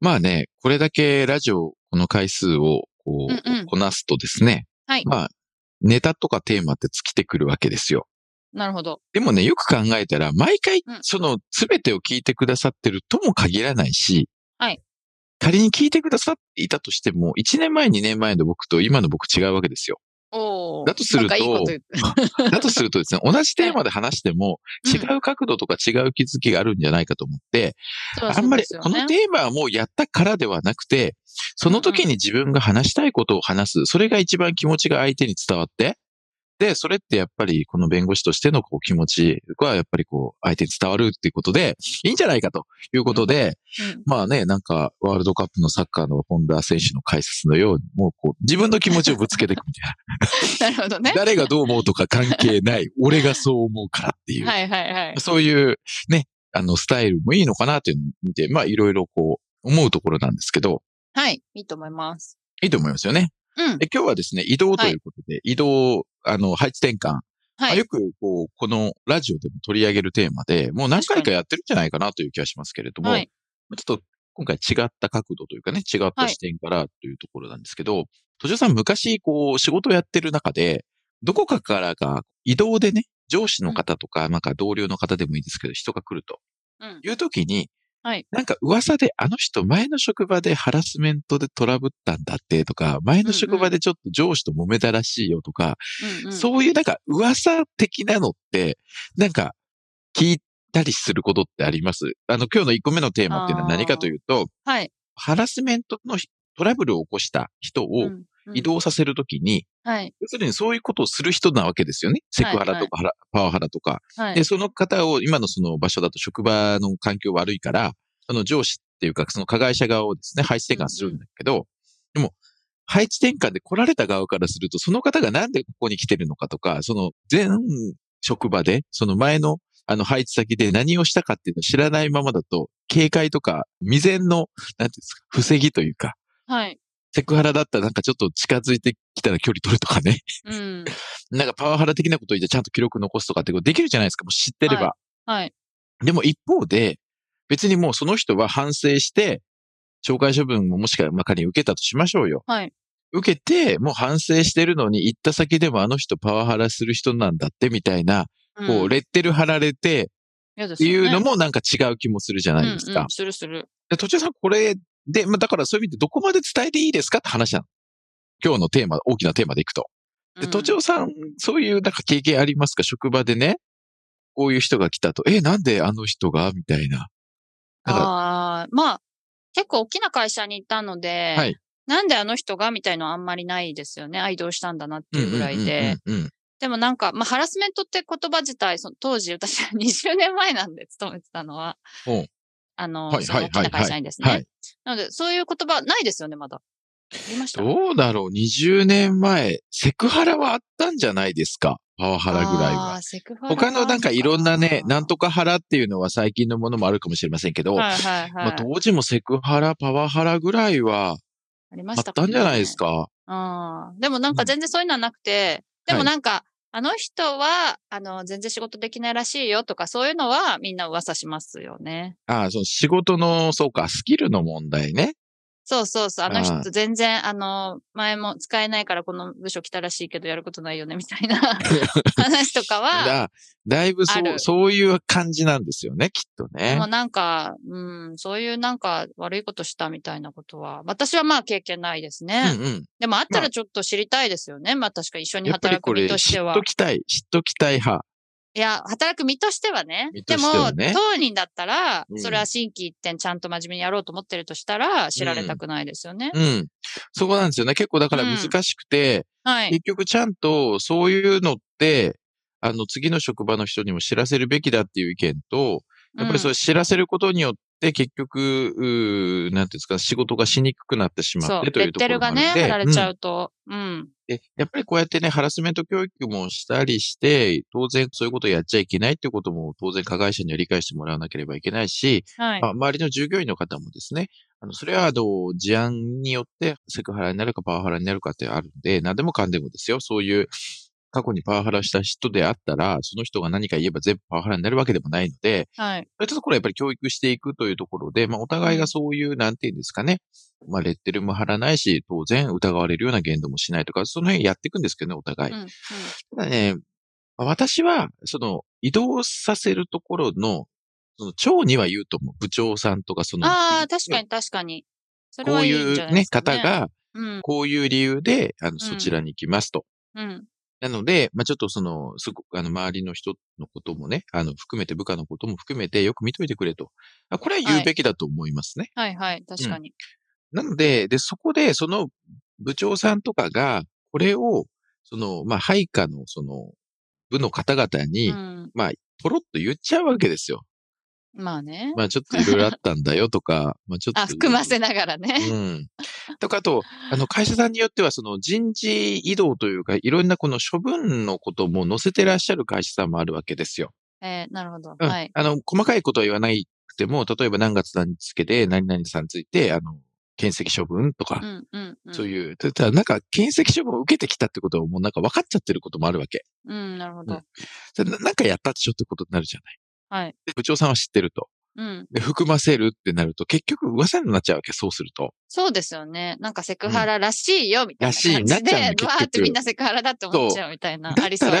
まあね、これだけラジオ、この回数をこう、うんうんこなすとですね、はい。まあ、ネタとかテーマって尽きてくるわけですよ。なるほど。でもね、よく考えたら、毎回うん、その、すべてを聞いてくださってるとも限らないし、はい。仮に聞いてくださっていたとしても、1年前、2年前の僕と今の僕違うわけですよ。だとするといいことだとするとですね、同じテーマで話しても、うん。違う角度とか違う気づきがあるんじゃないかと思って、そらあんまり、このテーマはもうやったからではなくて、その時に自分が話したいことを話す。それが一番気持ちが相手に伝わって、で、それってやっぱりこの弁護士としてのこう気持ちはやっぱりこう相手に伝わるっていうことで、いいんじゃないかということで、うんまあね、なんかワールドカップのサッカーの本田選手の解説のように、もうこう自分の気持ちをぶつけていくみたいな るほどねな。。誰がどう思うとか関係ない。俺がそう思うからっていう。はいはいはい。そういうね、あの、スタイルもいいのかなっていうのを見て、まあ、いろいろこう、思うところなんですけど、はい。いいと思います。いいと思いますよね。うん。で今日はですね、移動ということで、移動、あの、配置転換。まはい。あよく、こう、このラジオでも取り上げるテーマで、もう何回かやってるんじゃないかなという気がしますけれども、はい。ちょっと今回違った角度というかね、違った視点からというところなんですけど、途中さん昔、こう、仕事をやってる中で、どこかからが移動でね、上司の方とか、なんか同僚の方でもいいですけど、人が来るとうん。いう時に、はい。なんか噂であの人前の職場でハラスメントでトラブったんだってとか、前の職場でちょっと上司と揉めたらしいよとか、うんうん。そういうなんか噂的なのって、なんか聞いたりすることってあります？あの今日の1個目のテーマっていうのは何かというと、はい。ハラスメントのトラブルを起こした人を移動させるときに、はい。要するにそういうことをする人なわけですよね。セクハラとかハラパワハラとか。はいで、。その方を今のその場所だと職場の環境悪いから、その上司っていうか、その加害者側をですね、配置転換するんだけど、でも、配置転換で来られた側からすると、その方がなんでここに来てるのかとか、その全職場で、その前のあの配置先で何をしたかっていうのを知らないままだと、警戒とか未然の、なんていうんですか、防ぎというか、はい。セクハラだったらなんかちょっと近づいてきたら距離取るとかね。うん。なんかパワハラ的なこと言ってちゃんと記録残すとかってことできるじゃないですか。もう知ってれば。はい。でも一方で、別にもうその人は反省して、懲戒処分ももしかまあ仮に受けたとしましょうよ。はい。受けて、もう反省してるのに行った先でもあの人パワハラする人なんだってみたいな、こう、レッテル貼られてっていうのももなんか違う気もするじゃないですか。するする。で途中さんこれで、まあだからそういう意味でどこまで伝えていいですかって話なの。今日のテーマ、大きなテーマでいくと。で、うん都庁さん、そういうなんか経験ありますか？職場でね、こういう人が来たと、え、なんであの人が？みたいな。ああ、まあ、結構大きな会社にいたので、はいなんであの人が？みたいのはあんまりないですよね。愛同したんだなっていうぐらいで。でもなんか、まあ、ハラスメントって言葉自体、その当時、私は 20年前なんで勤めてたのはあの、はいその大きな会社にですね。はい。なので、そういう言葉ないですよね、まだ。ました？どうだろう ?20 年前、セクハラはあったんじゃないですか？パワハラぐらいあは他のなんかいろんなね、なんとかかハラっていうのは最近のものもあるかもしれませんけど、はいはいはい。まあ、当時もセクハラ、パワハラぐらいはあったんじゃないですか？か。うん。でもなんか全然そういうのはなくて、でもなんか、あの人は、あの、全然仕事できないらしいよとか、そういうのはみんな噂しますよね。ああ、そう仕事の、そうか、スキルの問題ね。そうそうそう。あのあ人全然、あの、前も使えないからこの部署来たらしいけどやることないよね、みたいな 話とかは、だだいぶそう、そういう感じなんですよね、きっとねでも。なんか、うん、そういうなんか悪いことしたみたいなことは、私はまあ経験ないですうね。んうん。でもあったまあらちょっと知りたいですよね。まあ確か一緒に働くこれ、身としては知っと。きたい、知っときたい派。いや、働く身としてはね。でも、当人だったらう、んそれは新規一点ちゃんと真面目にやろうと思ってるとしたら、知られたくないですよね。うん。そこなんですよね。結構だから難しくて、はい。結局ちゃんとそういうのって、あの、次の職場の人にも知らせるべきだっていう意見と、やっぱりそれ知らせることによっって結局、なんていうんですか、仕事がしにくくなってしま。ってというとこレッテルがね。貼られちゃんうと。うん。で、やっぱりこうやってね、ハラスメント教育もしたりして、当然そういうことをやっちゃいけないっていうことも当然加害者には理解してもらわなければいけないし、はい。まあ、周りの従業員の方もですね、あの、それは、あの、事案によってセクハラになるかパワハラになるかってあるんで、何でもかんでもですよ。そういう、過去にパワハラした人であったら、その人が何か言えば全部パワハラになるわけでもないので、はい。そういったところはやっぱり教育していくというところで、まあ、お互いがそういう、なんていうんですかね、まあ、レッテルも貼らないし、当然疑われるような言動もしないとか、その辺やっていくんですけどね、お互い。うん。うん。ただね、私は、その、移動させるところの、その、長には言うと思う。部長さんとか、その、ああ、確かに確かに。それこうはいいんいうね、じゃないですか、ね。方が、うん。こういう理由で、あの、そちらに行きますと。うん。なので、まあ、ちょっとその、すごく、あの、周りの人のこともね、あの、含めて部下のことも含めてよく見といてくれと。あこれは言うべきだと思いますね。はいはい。確かに。なので、で、そこで、その部長さんとかが、これを、その、まあ、配下の、その、部の方々に、うん。まあ、ポロッと言っちゃうわけですよ。まあね。まあ、ちょっといろいろあったんだよとか、まあ、ちょっと。あ、含ませながらね。うん。とか、あと、あの、会社さんによっては、その人事異動というか、いろんなこの処分のことも載せてらっしゃる会社さんもあるわけですよ。えーなるほど。うんはい。あの、細かいことは言わなくても、例えば何月何日付で何々さんについて、あの、検責処分とかう、んうんうん。そういう、ただなんか検責処分を受けてきたってことはもうなんか分かっちゃってることもあるわけ。うん、なるほど。それななんかやったでしょってことになるじゃない。はい。で部長さんは知ってると。うん。で、含ませるってなると、結局噂になっちゃうわけ、そうすると。そうですよね。なんかセクハラらしいよ、みたいならしい感じで、なっわ局ーってみんなセクハラだって思っちゃうみたいな、ありそうそう。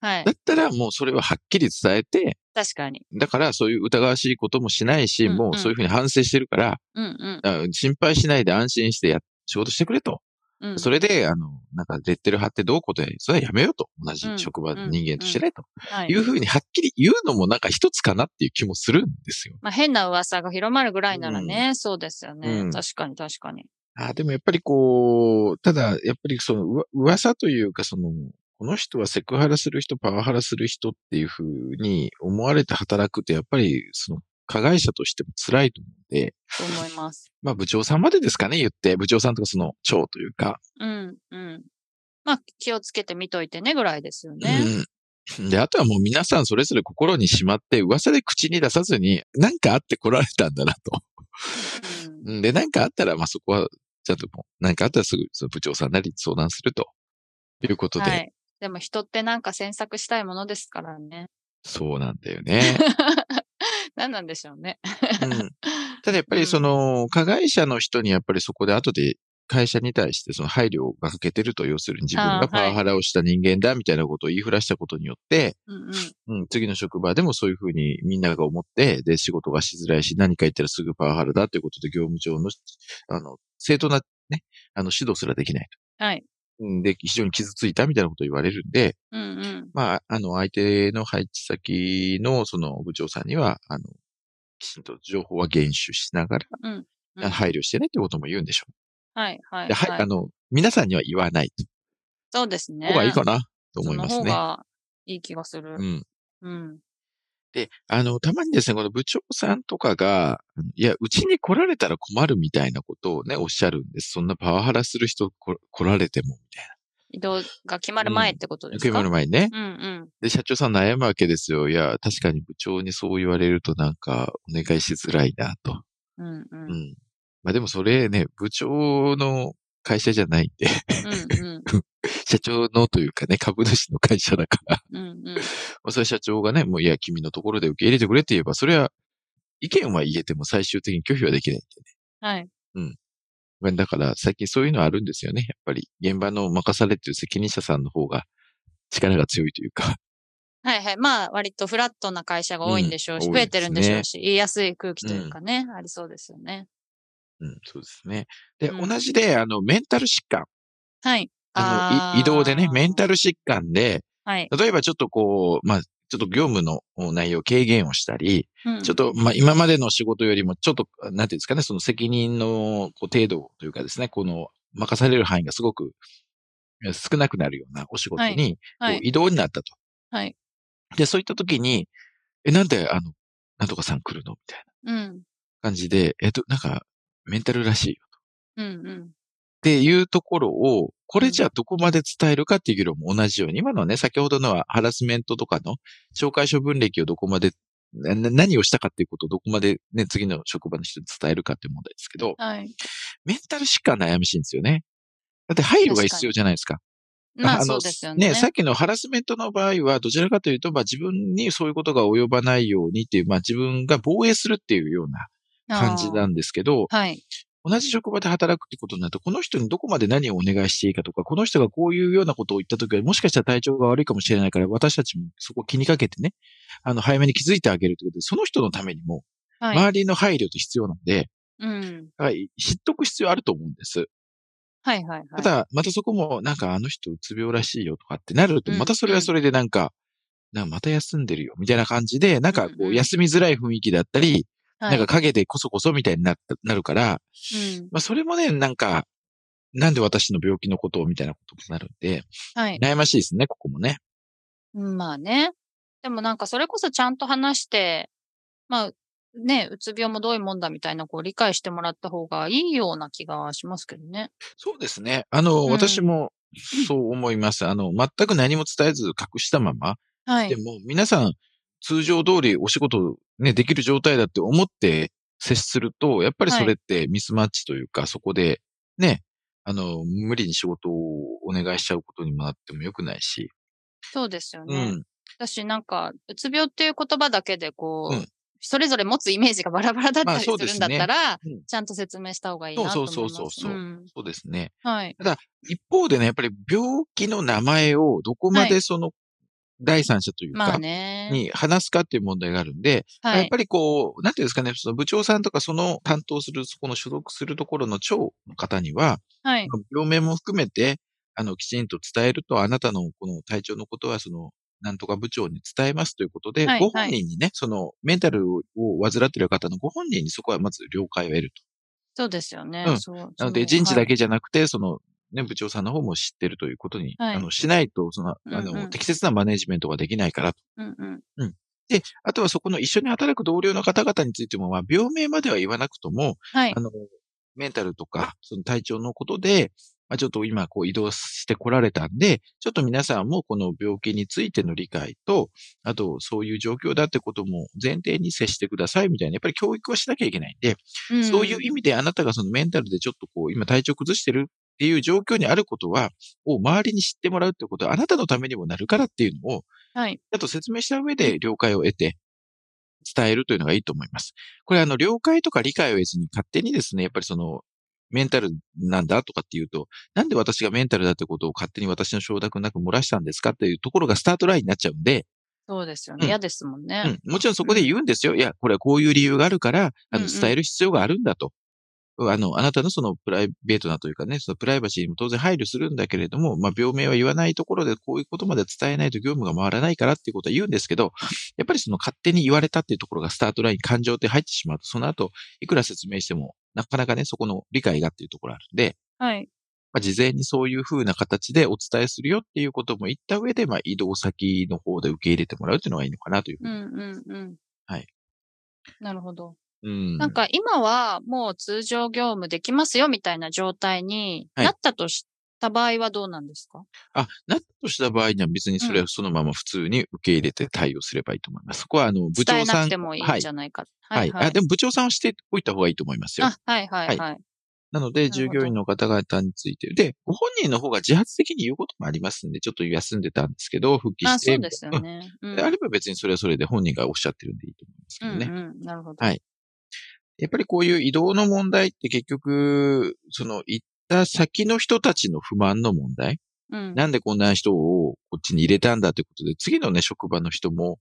はいだ。ったらもうそれははっきり伝えて、確かに。だからそういう疑わしいこともしないし、うんうんもうそういうふうに反省してるから、うんあ心配しないで安心してや、仕事してくれと。うん。うん、それで、あの、なんかレッテル貼ってどうこうで、それはやめようと。同じうん職場の人間としてね、とはいいうふうにはっきり言うのもなんか一つかなっていう気もするんですよ。まあ変な噂が広まるぐらいならね、そうですよね、うん確かに確かに。あでもやっぱりこう、ただ、やっぱりその、噂というか、その、この人はセクハラする人、パワハラする人っていうふうに思われて働くと、やっぱり、その、加害者としても辛いと思うんで、と思います。まあ部長さんまでですかね、言って。部長さんとかその、長というか。うん、うん。まあ気をつけて見といてねぐらいですよね。うん。で、あとはもう皆さんそれぞれ心にしまって、噂で口に出さずに、何かあって来られたんだなと。うんうんで、何かあったら、まあそこは、ちゃんともう、何かあったらすぐ、その部長さんなりに相談すると。いうことで、はい。でも人ってなんか詮索したいものですからね。そうなんだよね。何なんでしょうね。うん。ただやっぱりその、加害者の人にやっぱりそこで後で会社に対してその配慮が欠けてると、要するに自分がパワハラをした人間だみたいなことを言いふらしたことによって、うんうん。うん、次の職場でもそういうふうにみんなが思って、で、仕事がしづらいし、何か言ったらすぐパワハラだということで業務上の、あの、正当なね、あの、指導すらできないはい。と。うんで、非常に傷ついたみたいなことを言われるんで、うんうん。まあ、あの、相手の配置先のその部長さんには、あの、きちんと情報は厳守しながら、うんうん配慮してねってことも言うんでしょはい、はう。い。ではい、はいあの、皆さんには言わないそうですね。方がいいかなと思いますね。その方がいい気がするう。ん。うん。で、あの、たまにですね、この部長さんとかが、いや、うちに来られたら困るみたいなことをね、おっしゃるんです。そんなパワハラする人こ来られても、みたい移動が決まる前ってことな。ですか、受け身の前にね。うんうん。で、社長さん悩むわけですよ。いや、確かに部長にそう言われるとなんか、お願いしづらいな、と。うんうん。ううんん。まあでもそれね、部長の会社じゃないんで、うん。社長のというかね、株主の会社だから、うんうん。まあそれは社長がね、もういや、君のところで受け入れてくれって言えば、それは、意見は言えても最終的に拒否はできないんでね。はい。まあだから、最近そういうのあるんですよね。やっぱり、現場の任されてる責任者さんの方が力が強いというか。はいはい。まあ、割とフラットな会社が多いんでしょうし、うん増えてるんでしょうし、言いやすい空気というかね、ありそうですよね。うん、そうですね。で、うん同じで、あの、メンタル疾患。はい。あの、い移動でね、メンタル。ル疾患で、はい。例えばちょっとこう、まあ、ちょっと業務の内容を軽減をしたり、うんちょっと、まあ、今までの仕事よりも、ちょっと、なんていうんですかね、その責任のこう程度というかですね、この、任される範囲がすごくえ少なくなるようなお仕事に、はい。移動になったと。はい。で、そういった時に、え、なんで、あの、なんとかさん来るの？みたいな。うん。感じで、えっと、なんか、メンタルらしいよ。うんうん。っていうところを、これじゃあどこまで伝えるかっていう議論も同じように、今のはね、先ほどのはハラスメントとかの紹介処分歴をどこまで、な何をしたかっていうことをどこまでね、次の職場の人に伝えるかっていう問題ですけど、はい。メンタル疾患悩ましいんですよね。だって配慮が必要じゃないですか。まあのそうですよね。さっきのハラスメントの場合は、どちらかというと、まあ自分にそういうことが及ばないようにっていう、まあ自分が防衛するっていうような感じなんですけど、はい。同じ職場で働くってことになると、この人にどこまで何をお願いしていいかとか、この人がこういうようなことを言ったときは、もしかしたら体調が悪いかもしれないから、私たちもそこを気にかけてね、あの、早めに気づいてあげるということで、その人のためにも、はい。周りの配慮って必要なんで、うん。はい、知っとく必要あると思うんです。はいはいはい。ただ、またそこも、なんかあの人うつ病らしいよとかってなると、うんまたそれはそれでなんか、なんかまた休んでるよ、みたいな感じで、なんかこうんううん休みづらい雰囲気だったり、はないんか影でこそこそみたいにななるから、うん。まあそれもね、なんか、なんで私の病気のことをみたいなことになるんで、はい。悩ましいですね、ここもね。うんまあね。でもなんかそれこそちゃんと話して、まあね、うつ病もどういうもんだみたいなこう理解してもらった方がいいような気がしますけどね。そうですね。あの、うん私も そう思います。あの、全く何も伝えず隠したまま、はいで。も皆さん通常通りお仕事ね、できる状態だって思って接すると、やっぱりそれってミスマッチというか、そこでね、あの、無理に仕事をお願いしちゃうことにもなっても良くないし。そうですようね。ん。私なんか、うつ病っていう言葉だけでこう、うんそれぞれ持つイメージがバラバラだったりするんだったら、うんちゃんと説明した方がいいなと思います。そうそうそうそうそうですね。はい。一方でね、やっぱり病気の名前をどこまでその第三者というか。に話すかっていう問題があるんで、はい。やっぱりこう、なんていうんですかね、その部長さんとかその担当する、そこの所属するところの長の方には、はい。病名も含めて、あの、きちんと伝えると、あなたのこの体調のことは、その、なんとか部長に伝えますということで、はいご本人にね、その、メンタルを患っている方のご本人にそこはまず了解を得ると。そうですよね。うんそう。なので、人事だけはいじゃなくて、その、ね、部長さんの方も知ってるということに、はいあの、しないと、その、あの、うんうん適切なマネジメントができないからと。うんうん。で、あとはそこの一緒に働く同僚の方々についても、まあ、病名までは言わなくとも、はいあ。の、メンタルとか、その体調のことで、まあ、ちょっと今こう移動してこられたんで、ちょっと皆さんもこの病気についての理解と、あとそういう状況だってことも前提に接してくださいみたいな、やっぱり教育はしなきゃいけないんで、んそういう意味であなたがそのメンタルでちょっとこう今体調崩してるっていう状況にあることは、を周りに知ってもらうってことはあなたのためにもなるからっていうのを、はい。ちゃんと説明した上で了解を得て、伝えるというのがいいと思います。これあの、了解とか理解を得ずに勝手にですね、やっぱりその、メンタルなんだとかっていうと、なんで私がメンタルだってことを勝手に私の承諾なく漏らしたんですかっていうところがスタートラインになっちゃうんで、そうですよね。うん嫌ですもんね。うん、もちろんそこで言うんですよ。いや、これはこういう理由があるから、あの、伝える必要があるんだと。あの、あなたのそのプライベートなというかね、そのプライバシーにも当然配慮するんだけれども、まあ、病名は言わないところでこういうことまで伝えないと業務が回らないからっていうことは言うんですけど、やっぱりその勝手に言われたっていうところがスタートライン、感情で入ってしまうと、その後、いくら説明しても、なかなかね、そこの理解がっていうところあるんで、はい。まあ、事前にそういう風な形でお伝えするよっていうことも言った上で、まあ、移動先の方で受け入れてもらうっていうのがいいのかなというふうに。うんうんうん。はい。なるほど。うん。なんか今はもう通常業務できますよみたいな状態にはいなったとした場合はどうなんですか、あ、なったとした場合には別にそれはそのまま普通に受け入れて対応すればいいと思います。そこはあの、部伝え長さん。なくてもいいんじゃないか。はい。はい。あ、でも部長さんをしておいた方がいいと思いますよ。あ、はいはいはい。なので、従業員の方々について。で、ご本人の方が自発的に言うこともありますんで、ちょっと休んでたんですけど、復帰あ、して。そうですよね。うんあれば別にそれはそれで本人がおっしゃってるんでいいと思いますけうんどね。うん。なるほど。はいやっぱりこういう移動の問題って結局、その行った先の人たちの不満の問題？うん。なんでこんな人をこっちに入れたんだってことで、次のね、職場の人も、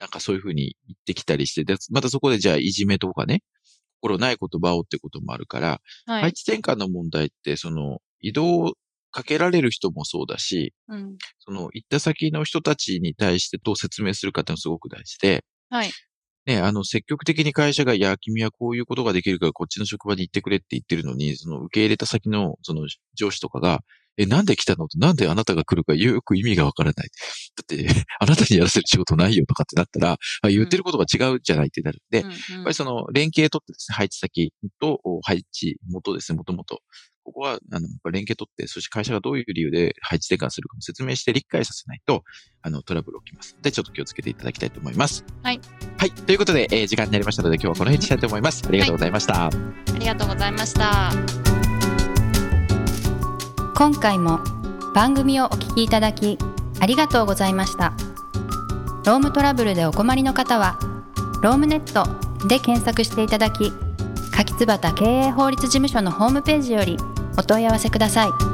なんかそういうふうに言ってきたりして、でまたそこでじゃあいじめとかね、心ない言葉をってこともあるから、はい。配置転換の問題って、その、移動かけられる人もそうだし、うん。その、行った先の人たちに対してどう説明するかっていうのがすごく大事で、はい。ね、あの、積極的に会社が、いや、君はこういうことができるから、こっちの職場に行ってくれって言ってるのに、その、受け入れた先の、その、上司とかが、え、なんで来たのと、なんであなたが来るかよく意味がわからない。だって、あなたにやらせる仕事ないよとかってなったら、あ言ってることが違うじゃないってなるんで、うんうんやっぱりその連携取ってですね、配置先とお配置元ですね、もともと。ここは、あの、連携取って、そして会社がどういう理由で配置転換するかも説明して理解させないと、あの、トラブル起きますので、ちょっと気をつけていただきたいと思います。はい。はい。ということで、えー時間になりましたので、今日はこの辺にしたいと思います。ありがとうございました。ありがとうございました。今回も番組をお聞きいただきありがとうございましたロームトラブルでお困りの方はロームネットで検索していただき柿椿経営法律事務所のホームページよりお問い合わせください